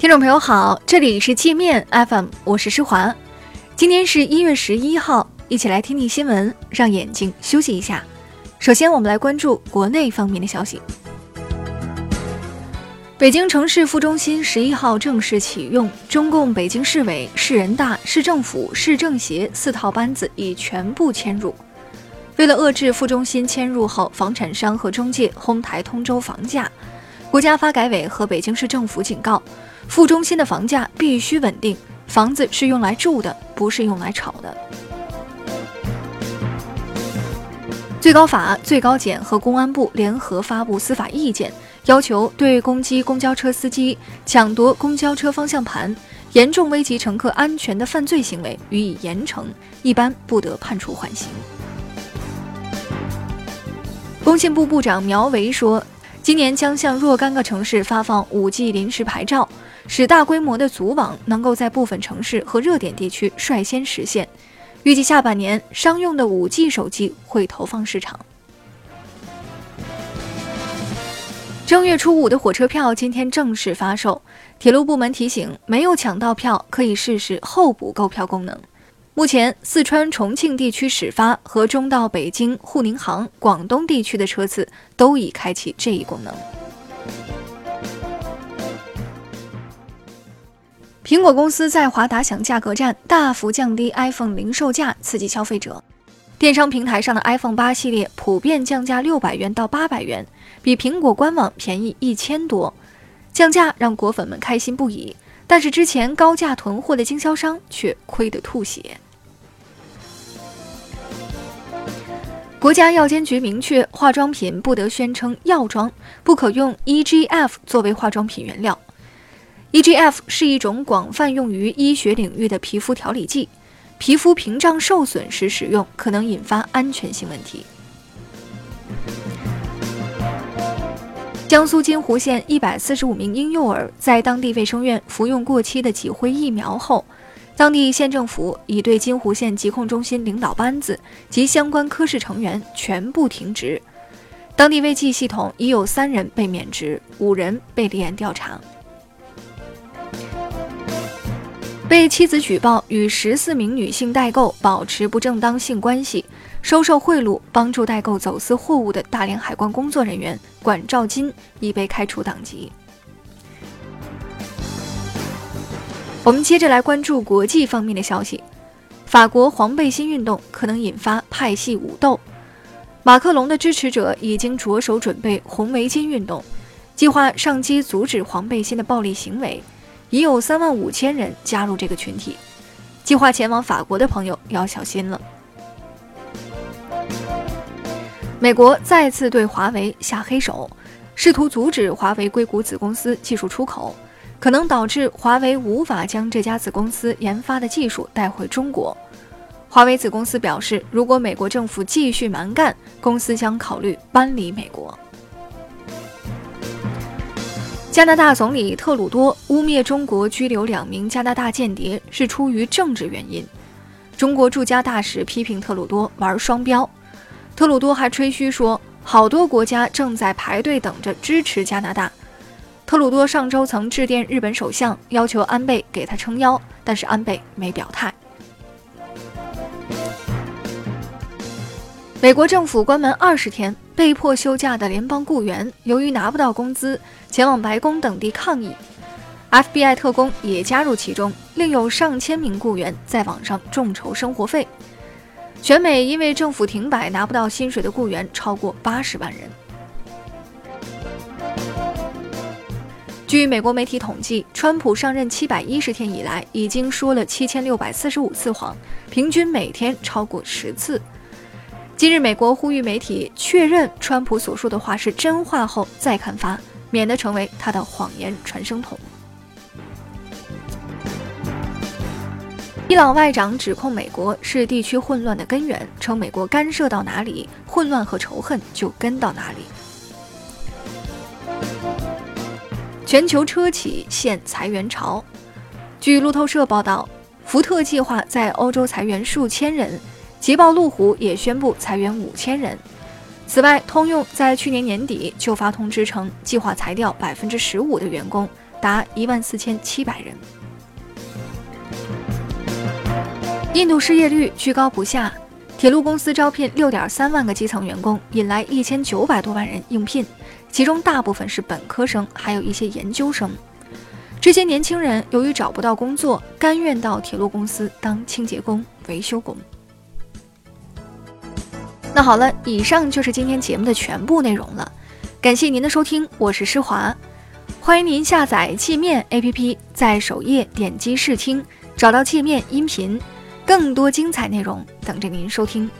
听众朋友好，这里是界面 FM，我是施华。今天是一月十一号，一起来听听新闻，让眼睛休息一下。首先，我们来关注国内方面的消息。北京城市副中心十一号正式启用，中共北京市委、市人大、市政府、市政协四套班子已全部迁入。为了遏制副中心迁入后房产商和中介哄抬通州房价，国家发改委和北京市政府警告。副中心的房价必须稳定，房子是用来住的，不是用来炒的。最高法、最高检和公安部联合发布司法意见，要求对攻击公交车司机、抢夺公交车方向盘、严重危及乘客安全的犯罪行为予以严惩，一般不得判处缓刑。工信部部长苗圩说。今年将向若干个城市发放 5G 临时牌照，使大规模的组网能够在部分城市和热点地区率先实现。预计下半年商用的 5G 手机会投放市场。正月初五的火车票今天正式发售，铁路部门提醒，没有抢到票可以试试候补购票功能。目前，四川、重庆地区始发和中到北京、沪宁杭、广东地区的车次都已开启这一功能。苹果公司在华打响价格战，大幅降低 iPhone 零售价，刺激消费者。电商平台上的 iPhone 八系列普遍降价六百元到八百元，比苹果官网便宜一千多。降价让果粉们开心不已，但是之前高价囤货的经销商却亏得吐血。国家药监局明确，化妆品不得宣称药妆，不可用 EGF 作为化妆品原料。EGF 是一种广泛用于医学领域的皮肤调理剂，皮肤屏障受损时使用可能引发安全性问题。江苏金湖县一百四十五名婴幼儿在当地卫生院服用过期的脊灰疫苗后。当地县政府已对金湖县疾控中心领导班子及相关科室成员全部停职，当地卫计系统已有三人被免职，五人被立案调查。被妻子举报与十四名女性代购保持不正当性关系、收受贿赂、帮助代购走私货物的大连海关工作人员管兆金已被开除党籍。我们接着来关注国际方面的消息。法国黄背心运动可能引发派系武斗，马克龙的支持者已经着手准备红围巾运动，计划上街阻止黄背心的暴力行为。已有三万五千人加入这个群体，计划前往法国的朋友要小心了。美国再次对华为下黑手，试图阻止华为硅谷子公司技术出口。可能导致华为无法将这家子公司研发的技术带回中国。华为子公司表示，如果美国政府继续蛮干，公司将考虑搬离美国。加拿大总理特鲁多污蔑中国拘留两名加拿大间谍是出于政治原因。中国驻加大使批评特鲁多玩双标。特鲁多还吹嘘说，好多国家正在排队等着支持加拿大。特鲁多上周曾致电日本首相，要求安倍给他撑腰，但是安倍没表态。美国政府关门二十天，被迫休假的联邦雇员由于拿不到工资，前往白宫等地抗议。FBI 特工也加入其中，另有上千名雇员在网上众筹生活费。全美因为政府停摆拿不到薪水的雇员超过八十万人。据美国媒体统计，川普上任七百一十天以来，已经说了七千六百四十五次谎，平均每天超过十次。今日，美国呼吁媒体确认川普所说的话是真话后再刊发，免得成为他的谎言传声筒。伊朗外长指控美国是地区混乱的根源，称美国干涉到哪里，混乱和仇恨就跟到哪里。全球车企现裁员潮。据路透社报道，福特计划在欧洲裁员数千人，捷豹路虎也宣布裁员五千人。此外，通用在去年年底就发通知称，计划裁掉百分之十五的员工，达一万四千七百人。印度失业率居高不下，铁路公司招聘六点三万个基层员工，引来一千九百多万人应聘，其中大部分是本科生，还有一些研究生。这些年轻人由于找不到工作，甘愿到铁路公司当清洁工、维修工。那好了，以上就是今天节目的全部内容了，感谢您的收听，我是施华，欢迎您下载界面 APP，在首页点击试听，找到界面音频，更多精彩内容等着您收听。